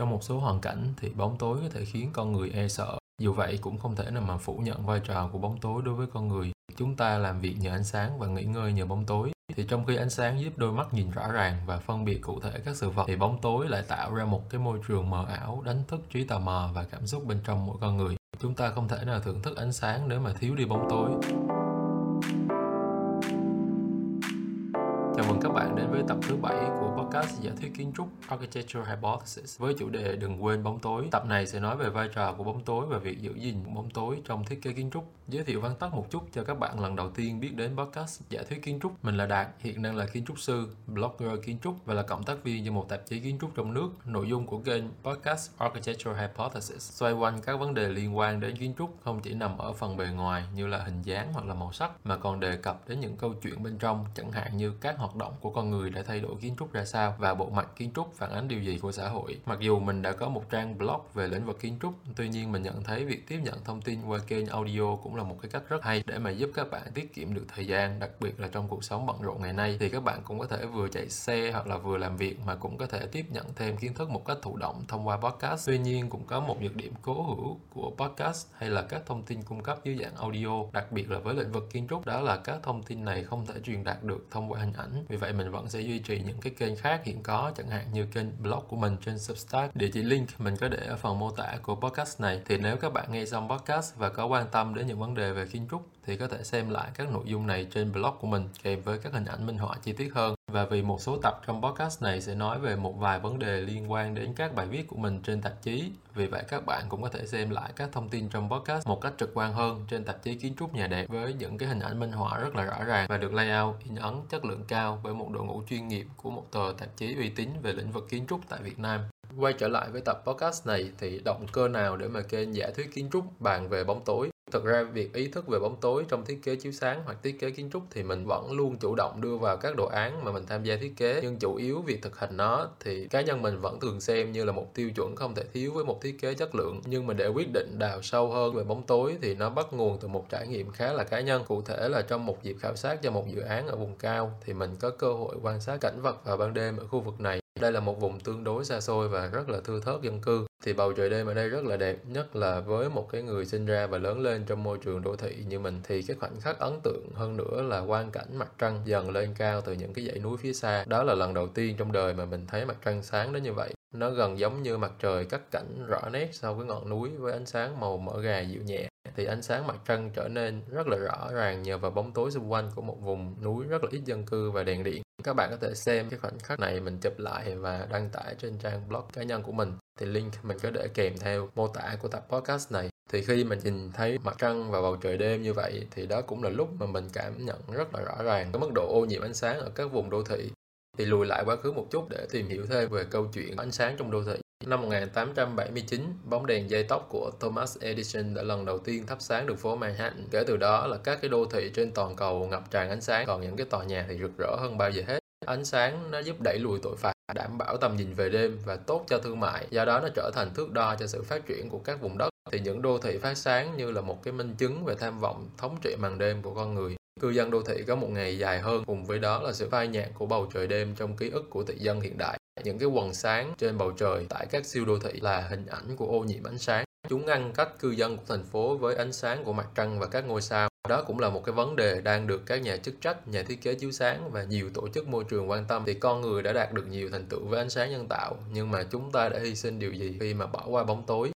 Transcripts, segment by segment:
Trong một số hoàn cảnh thì bóng tối có thể khiến con người e sợ. Dù vậy, cũng không thể nào mà phủ nhận vai trò của bóng tối đối với con người. Chúng ta làm việc nhờ ánh sáng và nghỉ ngơi nhờ bóng tối. Thì trong khi ánh sáng giúp đôi mắt nhìn rõ ràng và phân biệt cụ thể các sự vật, thì bóng tối lại tạo ra một cái môi trường mờ ảo, đánh thức trí tò mò và cảm xúc bên trong mỗi con người. Chúng ta không thể nào thưởng thức ánh sáng nếu mà thiếu đi bóng tối. Chào mừng các bạn đến với tập thứ 7 của podcast giả thuyết kiến trúc Architecture Hypothesis với chủ đề Đừng quên bóng tối. Tập này sẽ nói về vai trò của bóng tối và việc giữ gìn bóng tối trong thiết kế kiến trúc. Giới thiệu vắn tắt một chút cho các bạn lần đầu tiên biết đến podcast giả thuyết kiến trúc. Mình là Đạt, hiện đang là kiến trúc sư, blogger kiến trúc và là cộng tác viên cho một tạp chí kiến trúc trong nước. Nội dung của kênh podcast Architecture Hypothesis xoay quanh các vấn đề liên quan đến kiến trúc không chỉ nằm ở phần bề ngoài như là hình dáng hoặc là màu sắc mà còn đề cập đến những câu chuyện bên trong chẳng hạn như các hoạt hoạt động của con người đã thay đổi kiến trúc ra sao và bộ mặt kiến trúc phản ánh điều gì của xã hội. Mặc dù mình đã có một trang blog về lĩnh vực kiến trúc, tuy nhiên mình nhận thấy việc tiếp nhận thông tin qua kênh audio cũng là một cái cách rất hay để mà giúp các bạn tiết kiệm được thời gian, đặc biệt là trong cuộc sống bận rộn ngày nay thì các bạn cũng có thể vừa chạy xe hoặc là vừa làm việc mà cũng có thể tiếp nhận thêm kiến thức một cách thụ động thông qua podcast. Tuy nhiên cũng có một nhược điểm cố hữu của podcast hay là các thông tin cung cấp dưới dạng audio, đặc biệt là với lĩnh vực kiến trúc đó là các thông tin này không thể truyền đạt được thông qua hình ảnh. Vì vậy mình vẫn sẽ duy trì những cái kênh khác hiện có, chẳng hạn như kênh blog của mình trên Substack. Địa chỉ link mình có để ở phần mô tả của podcast này. Thì nếu các bạn nghe xong podcast và có quan tâm đến những vấn đề về kiến trúc, thì có thể xem lại các nội dung này trên blog của mình kèm với các hình ảnh minh họa chi tiết hơn. Và vì một số tập trong podcast này sẽ nói về một vài vấn đề liên quan đến các bài viết của mình trên tạp chí. Vì vậy, các bạn cũng có thể xem lại các thông tin trong podcast một cách trực quan hơn trên tạp chí kiến trúc nhà đẹp với những cái hình ảnh minh họa rất là rõ ràng và được layout, in ấn chất lượng cao bởi một đội ngũ chuyên nghiệp của một tờ tạp chí uy tín về lĩnh vực kiến trúc tại Việt Nam. Quay trở lại với tập podcast này thì động cơ nào để mà kênh giả thuyết kiến trúc bàn về bóng tối Thực ra việc ý thức về bóng tối trong thiết kế chiếu sáng hoặc thiết kế kiến trúc thì mình vẫn luôn chủ động đưa vào các đồ án mà mình tham gia thiết kế. Nhưng chủ yếu việc thực hành nó thì cá nhân mình vẫn thường xem như là một tiêu chuẩn không thể thiếu với một thiết kế chất lượng. Nhưng mà để quyết định đào sâu hơn về bóng tối thì nó bắt nguồn từ một trải nghiệm khá là cá nhân. Cụ thể là trong một dịp khảo sát cho một dự án ở vùng cao thì mình có cơ hội quan sát cảnh vật vào ban đêm ở khu vực này đây là một vùng tương đối xa xôi và rất là thưa thớt dân cư. Thì bầu trời đêm ở đây rất là đẹp, nhất là với một cái người sinh ra và lớn lên trong môi trường đô thị như mình. Thì cái khoảnh khắc ấn tượng hơn nữa là quang cảnh mặt trăng dần lên cao từ những cái dãy núi phía xa. Đó là lần đầu tiên trong đời mà mình thấy mặt trăng sáng đến như vậy nó gần giống như mặt trời cắt cảnh rõ nét sau cái ngọn núi với ánh sáng màu mỡ gà dịu nhẹ. Thì ánh sáng mặt trăng trở nên rất là rõ ràng nhờ vào bóng tối xung quanh của một vùng núi rất là ít dân cư và đèn điện. Các bạn có thể xem cái khoảnh khắc này mình chụp lại và đăng tải trên trang blog cá nhân của mình. Thì link mình có để kèm theo mô tả của tập podcast này. Thì khi mình nhìn thấy mặt trăng và bầu trời đêm như vậy thì đó cũng là lúc mà mình cảm nhận rất là rõ ràng cái mức độ ô nhiễm ánh sáng ở các vùng đô thị thì lùi lại quá khứ một chút để tìm hiểu thêm về câu chuyện ánh sáng trong đô thị Năm 1879, bóng đèn dây tóc của Thomas Edison đã lần đầu tiên thắp sáng được phố Manhattan. Kể từ đó là các cái đô thị trên toàn cầu ngập tràn ánh sáng, còn những cái tòa nhà thì rực rỡ hơn bao giờ hết. Ánh sáng nó giúp đẩy lùi tội phạm, đảm bảo tầm nhìn về đêm và tốt cho thương mại. Do đó nó trở thành thước đo cho sự phát triển của các vùng đất. Thì những đô thị phát sáng như là một cái minh chứng về tham vọng thống trị màn đêm của con người. Cư dân đô thị có một ngày dài hơn, cùng với đó là sự phai nhạt của bầu trời đêm trong ký ức của thị dân hiện đại. Những cái quần sáng trên bầu trời tại các siêu đô thị là hình ảnh của ô nhiễm ánh sáng. Chúng ngăn cách cư dân của thành phố với ánh sáng của mặt trăng và các ngôi sao. Đó cũng là một cái vấn đề đang được các nhà chức trách, nhà thiết kế chiếu sáng và nhiều tổ chức môi trường quan tâm. Thì con người đã đạt được nhiều thành tựu với ánh sáng nhân tạo, nhưng mà chúng ta đã hy sinh điều gì khi mà bỏ qua bóng tối?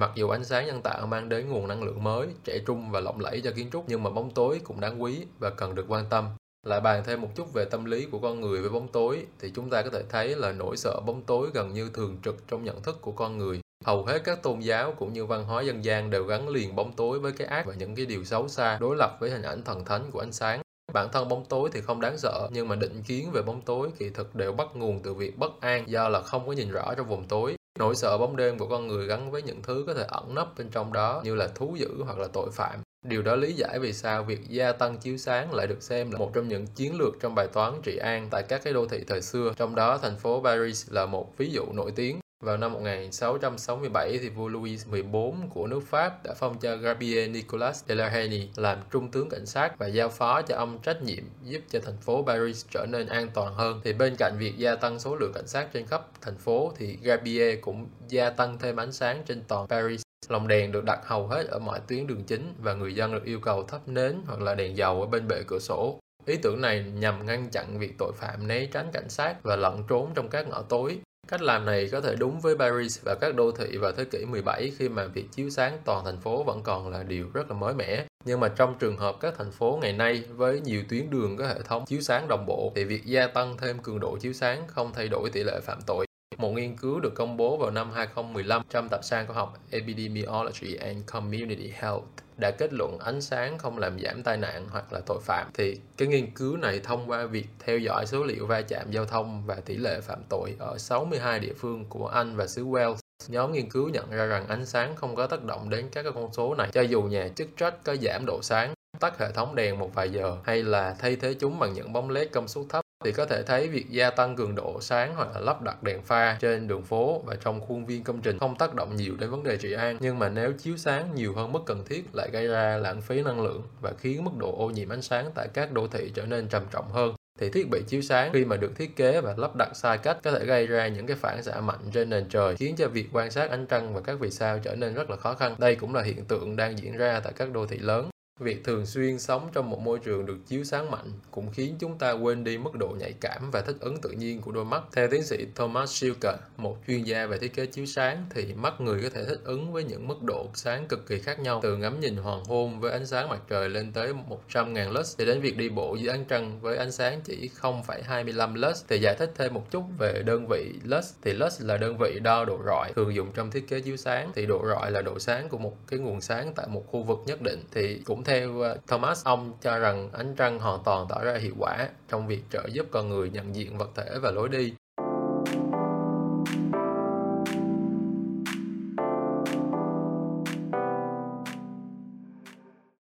Mặc dù ánh sáng nhân tạo mang đến nguồn năng lượng mới, trẻ trung và lộng lẫy cho kiến trúc, nhưng mà bóng tối cũng đáng quý và cần được quan tâm. Lại bàn thêm một chút về tâm lý của con người với bóng tối thì chúng ta có thể thấy là nỗi sợ bóng tối gần như thường trực trong nhận thức của con người. Hầu hết các tôn giáo cũng như văn hóa dân gian đều gắn liền bóng tối với cái ác và những cái điều xấu xa đối lập với hình ảnh thần thánh của ánh sáng. Bản thân bóng tối thì không đáng sợ, nhưng mà định kiến về bóng tối kỳ thực đều bắt nguồn từ việc bất an do là không có nhìn rõ trong vùng tối. Nỗi sợ bóng đêm của con người gắn với những thứ có thể ẩn nấp bên trong đó như là thú dữ hoặc là tội phạm. Điều đó lý giải vì sao việc gia tăng chiếu sáng lại được xem là một trong những chiến lược trong bài toán trị an tại các cái đô thị thời xưa, trong đó thành phố Paris là một ví dụ nổi tiếng. Vào năm 1667 thì vua Louis XIV của nước Pháp đã phong cho Gabriel Nicolas de la Haye làm trung tướng cảnh sát và giao phó cho ông trách nhiệm giúp cho thành phố Paris trở nên an toàn hơn. Thì bên cạnh việc gia tăng số lượng cảnh sát trên khắp thành phố, thì Gabriel cũng gia tăng thêm ánh sáng trên toàn Paris Lồng đèn được đặt hầu hết ở mọi tuyến đường chính và người dân được yêu cầu thắp nến hoặc là đèn dầu ở bên bệ cửa sổ. Ý tưởng này nhằm ngăn chặn việc tội phạm né tránh cảnh sát và lẩn trốn trong các ngõ tối. Cách làm này có thể đúng với Paris và các đô thị vào thế kỷ 17 khi mà việc chiếu sáng toàn thành phố vẫn còn là điều rất là mới mẻ. Nhưng mà trong trường hợp các thành phố ngày nay với nhiều tuyến đường có hệ thống chiếu sáng đồng bộ thì việc gia tăng thêm cường độ chiếu sáng không thay đổi tỷ lệ phạm tội. Một nghiên cứu được công bố vào năm 2015 trong tập san khoa học Epidemiology and Community Health đã kết luận ánh sáng không làm giảm tai nạn hoặc là tội phạm. Thì cái nghiên cứu này thông qua việc theo dõi số liệu va chạm giao thông và tỷ lệ phạm tội ở 62 địa phương của Anh và xứ Wales. Nhóm nghiên cứu nhận ra rằng ánh sáng không có tác động đến các con số này. Cho dù nhà chức trách có giảm độ sáng, tắt hệ thống đèn một vài giờ hay là thay thế chúng bằng những bóng led công suất thấp thì có thể thấy việc gia tăng cường độ sáng hoặc là lắp đặt đèn pha trên đường phố và trong khuôn viên công trình không tác động nhiều đến vấn đề trị an. Nhưng mà nếu chiếu sáng nhiều hơn mức cần thiết lại gây ra lãng phí năng lượng và khiến mức độ ô nhiễm ánh sáng tại các đô thị trở nên trầm trọng hơn. Thì thiết bị chiếu sáng khi mà được thiết kế và lắp đặt sai cách có thể gây ra những cái phản xạ mạnh trên nền trời, khiến cho việc quan sát ánh trăng và các vì sao trở nên rất là khó khăn. Đây cũng là hiện tượng đang diễn ra tại các đô thị lớn. Việc thường xuyên sống trong một môi trường được chiếu sáng mạnh cũng khiến chúng ta quên đi mức độ nhạy cảm và thích ứng tự nhiên của đôi mắt. Theo tiến sĩ Thomas Schilker, một chuyên gia về thiết kế chiếu sáng, thì mắt người có thể thích ứng với những mức độ sáng cực kỳ khác nhau, từ ngắm nhìn hoàng hôn với ánh sáng mặt trời lên tới 100.000 lux, thì đến việc đi bộ dưới ánh trăng với ánh sáng chỉ 0,25 lux. Thì giải thích thêm một chút về đơn vị lux, thì lux là đơn vị đo độ rọi, thường dùng trong thiết kế chiếu sáng, thì độ rọi là độ sáng của một cái nguồn sáng tại một khu vực nhất định. Thì cũng theo ờ, Thomas, ông cho rằng ánh trăng hoàn toàn tỏ ra hiệu quả trong việc trợ giúp con người nhận diện vật thể và lối đi.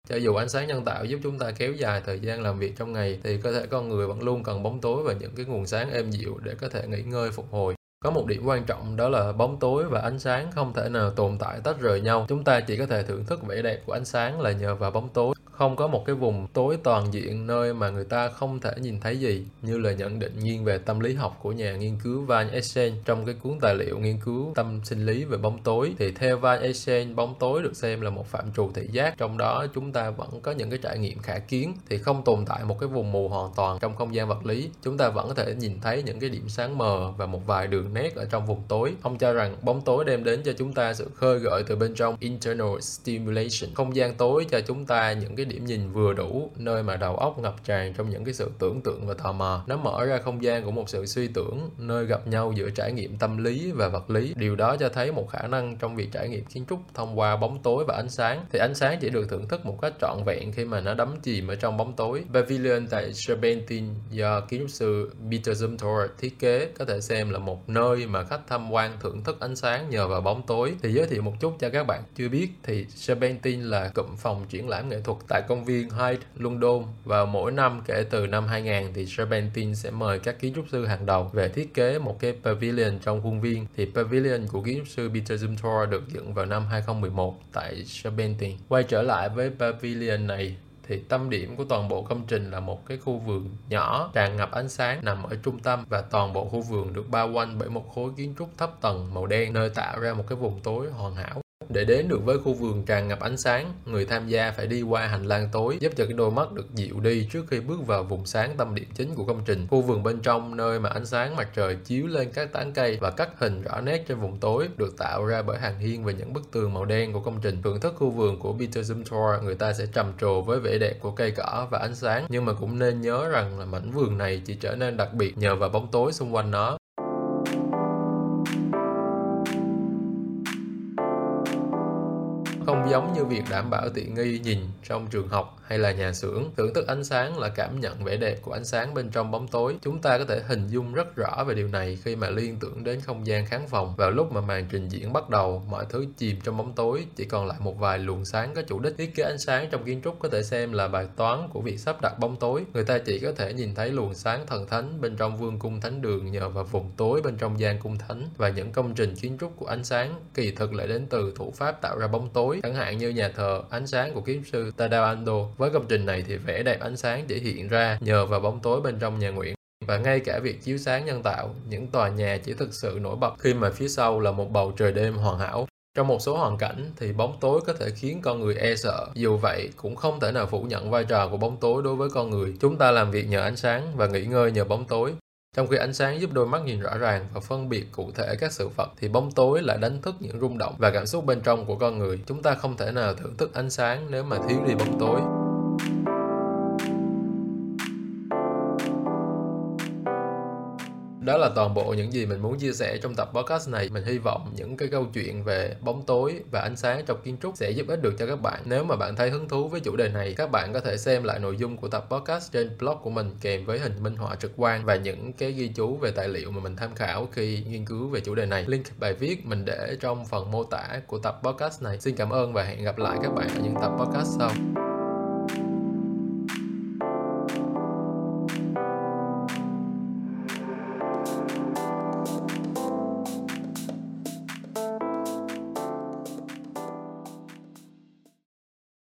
Cho dù ánh sáng nhân tạo giúp chúng ta kéo dài thời gian làm việc trong ngày thì cơ thể con người vẫn luôn cần bóng tối và những cái nguồn sáng êm dịu để có thể nghỉ ngơi phục hồi. Có một điểm quan trọng đó là bóng tối và ánh sáng không thể nào tồn tại tách rời nhau. Chúng ta chỉ có thể thưởng thức vẻ đẹp của ánh sáng là nhờ vào bóng tối không có một cái vùng tối toàn diện nơi mà người ta không thể nhìn thấy gì, như là nhận định nghiêng về tâm lý học của nhà nghiên cứu Van Essen trong cái cuốn tài liệu nghiên cứu tâm sinh lý về bóng tối, thì theo Van Essen bóng tối được xem là một phạm trù thị giác. Trong đó, chúng ta vẫn có những cái trải nghiệm khả kiến, thì không tồn tại một cái vùng mù hoàn toàn trong không gian vật lý. Chúng ta vẫn có thể nhìn thấy những cái điểm sáng mờ và một vài đường nét ở trong vùng tối. Ông cho rằng bóng tối đem đến cho chúng ta sự khơi gợi từ bên trong internal stimulation, không gian tối cho chúng ta những cái điểm nhìn vừa đủ nơi mà đầu óc ngập tràn trong những cái sự tưởng tượng và tò mò. Nó mở ra không gian của một sự suy tưởng, nơi gặp nhau giữa trải nghiệm tâm lý và vật lý. Điều đó cho thấy một khả năng trong việc trải nghiệm kiến trúc thông qua bóng tối và ánh sáng. Thì ánh sáng chỉ được thưởng thức một cách trọn vẹn khi mà nó đắm chìm ở trong bóng tối. Pavilion tại Serpentine do kiến trúc sư Peter Zumthor thiết kế có thể xem là một nơi mà khách tham quan thưởng thức ánh sáng nhờ vào bóng tối. Thì giới thiệu một chút cho các bạn. Chưa biết thì Serpentine là cụm phòng triển lãm nghệ thuật tại tại công viên Hyde, London và mỗi năm kể từ năm 2000 thì Serpentine sẽ mời các kiến trúc sư hàng đầu về thiết kế một cái pavilion trong khuôn viên. Thì pavilion của kiến trúc sư Peter Zumthor được dựng vào năm 2011 tại Serpentine. Quay trở lại với pavilion này thì tâm điểm của toàn bộ công trình là một cái khu vườn nhỏ tràn ngập ánh sáng nằm ở trung tâm và toàn bộ khu vườn được bao quanh bởi một khối kiến trúc thấp tầng màu đen nơi tạo ra một cái vùng tối hoàn hảo để đến được với khu vườn tràn ngập ánh sáng, người tham gia phải đi qua hành lang tối giúp cho cái đôi mắt được dịu đi trước khi bước vào vùng sáng tâm điểm chính của công trình. Khu vườn bên trong nơi mà ánh sáng mặt trời chiếu lên các tán cây và cắt hình rõ nét trên vùng tối được tạo ra bởi hàng hiên và những bức tường màu đen của công trình. Thưởng thức khu vườn của Peter Zumthor, người ta sẽ trầm trồ với vẻ đẹp của cây cỏ và ánh sáng, nhưng mà cũng nên nhớ rằng là mảnh vườn này chỉ trở nên đặc biệt nhờ vào bóng tối xung quanh nó. Không giống như việc đảm bảo tiện nghi nhìn trong trường học hay là nhà xưởng. Thưởng thức ánh sáng là cảm nhận vẻ đẹp của ánh sáng bên trong bóng tối. Chúng ta có thể hình dung rất rõ về điều này khi mà liên tưởng đến không gian khán phòng. Vào lúc mà màn trình diễn bắt đầu, mọi thứ chìm trong bóng tối, chỉ còn lại một vài luồng sáng có chủ đích. Thiết kế ánh sáng trong kiến trúc có thể xem là bài toán của việc sắp đặt bóng tối. Người ta chỉ có thể nhìn thấy luồng sáng thần thánh bên trong vương cung thánh đường nhờ vào vùng tối bên trong gian cung thánh và những công trình kiến trúc của ánh sáng kỳ thực lại đến từ thủ pháp tạo ra bóng tối chẳng hạn như nhà thờ ánh sáng của kiến sư Tadao Ando với công trình này thì vẻ đẹp ánh sáng chỉ hiện ra nhờ vào bóng tối bên trong nhà nguyện và ngay cả việc chiếu sáng nhân tạo, những tòa nhà chỉ thực sự nổi bật khi mà phía sau là một bầu trời đêm hoàn hảo. Trong một số hoàn cảnh thì bóng tối có thể khiến con người e sợ. Dù vậy, cũng không thể nào phủ nhận vai trò của bóng tối đối với con người. Chúng ta làm việc nhờ ánh sáng và nghỉ ngơi nhờ bóng tối. Trong khi ánh sáng giúp đôi mắt nhìn rõ ràng và phân biệt cụ thể các sự vật, thì bóng tối lại đánh thức những rung động và cảm xúc bên trong của con người. Chúng ta không thể nào thưởng thức ánh sáng nếu mà thiếu đi bóng tối. Đó là toàn bộ những gì mình muốn chia sẻ trong tập podcast này. Mình hy vọng những cái câu chuyện về bóng tối và ánh sáng trong kiến trúc sẽ giúp ích được cho các bạn. Nếu mà bạn thấy hứng thú với chủ đề này, các bạn có thể xem lại nội dung của tập podcast trên blog của mình kèm với hình minh họa trực quan và những cái ghi chú về tài liệu mà mình tham khảo khi nghiên cứu về chủ đề này. Link bài viết mình để trong phần mô tả của tập podcast này. Xin cảm ơn và hẹn gặp lại các bạn ở những tập podcast sau.